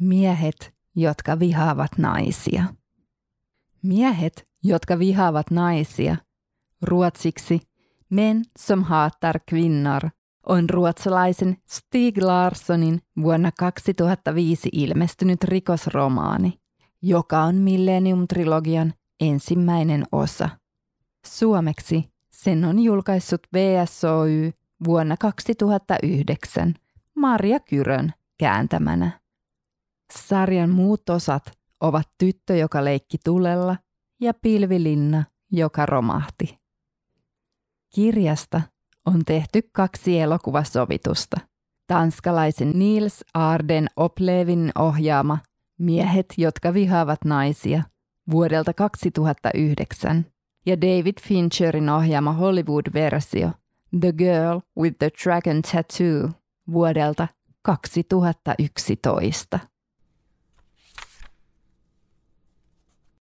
Miehet, jotka vihaavat naisia. Miehet, jotka vihaavat naisia, ruotsiksi Men som hatar kvinnor, on ruotsalaisen Stig Larssonin vuonna 2005 ilmestynyt rikosromaani, joka on Millennium-trilogian ensimmäinen osa. Suomeksi sen on julkaissut VSOY vuonna 2009 Marja Kyrön kääntämänä. Sarjan muut osat ovat tyttö, joka leikki tulella ja pilvilinna, joka romahti. Kirjasta on tehty kaksi elokuvasovitusta. Tanskalaisen Niels Arden Oplevin ohjaama Miehet, jotka vihaavat naisia vuodelta 2009 ja David Fincherin ohjaama Hollywood-versio The Girl with the Dragon Tattoo vuodelta 2011.